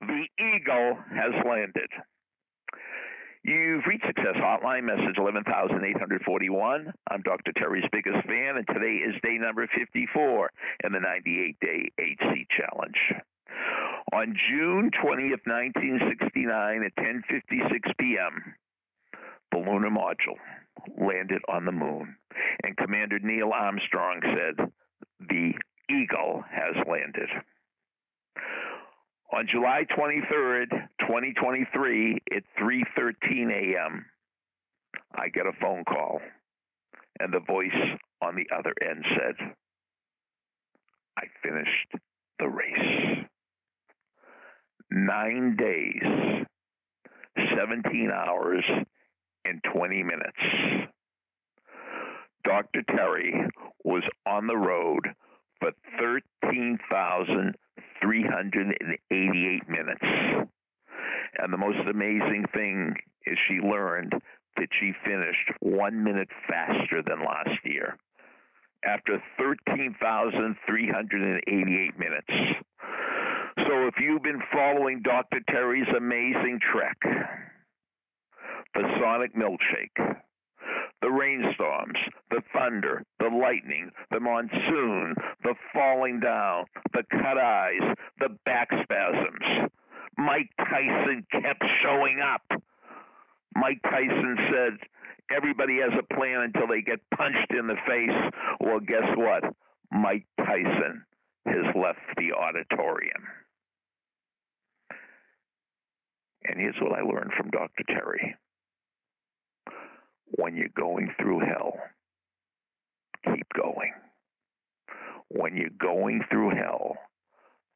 The Eagle has landed. You've reached Success Hotline, message 11,841. I'm Dr. Terry's biggest fan, and today is day number 54 in the 98 day HC Challenge. On June 20th, 1969, at 10:56 p.m., the lunar module landed on the moon, and Commander Neil Armstrong said, "The Eagle has landed." On July 23rd, 2023, at 3:13 a.m., I get a phone call, and the voice on the other end said, "I finished the race." Nine days, 17 hours, and 20 minutes. Dr. Terry was on the road for 13,388 minutes. And the most amazing thing is she learned that she finished one minute faster than last year. After 13,388 minutes. So if you've been following Dr. Terry's amazing trek, the Sonic Milkshake, the rainstorms, the thunder, the lightning, the monsoon, the falling down, the cut eyes, the back spasms. Mike Tyson kept showing up. Mike Tyson said, everybody has a plan until they get punched in the face. Well, guess what? Mike Tyson has left the auditorium. And here's what I learned from Dr. Terry when you're going through hell, keep going. When you're going through hell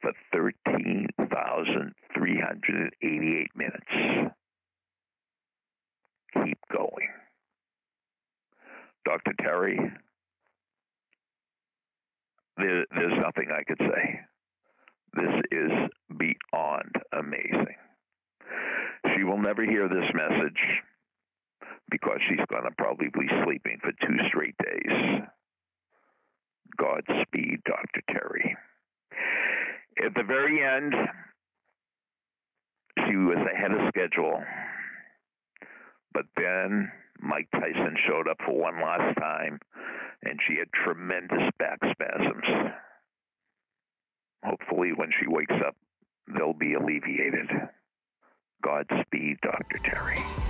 for 13,388 minutes, keep going. Dr. Terry, there, there's nothing I could say. This is beyond amazing. She will never hear this message because she's going to probably be sleeping for two straight days. Godspeed, Dr. Terry. At the very end, she was ahead of schedule. But then Mike Tyson showed up for one last time, and she had tremendous back spasms. Hopefully, when she wakes up, they'll be alleviated. Godspeed, Dr. Terry.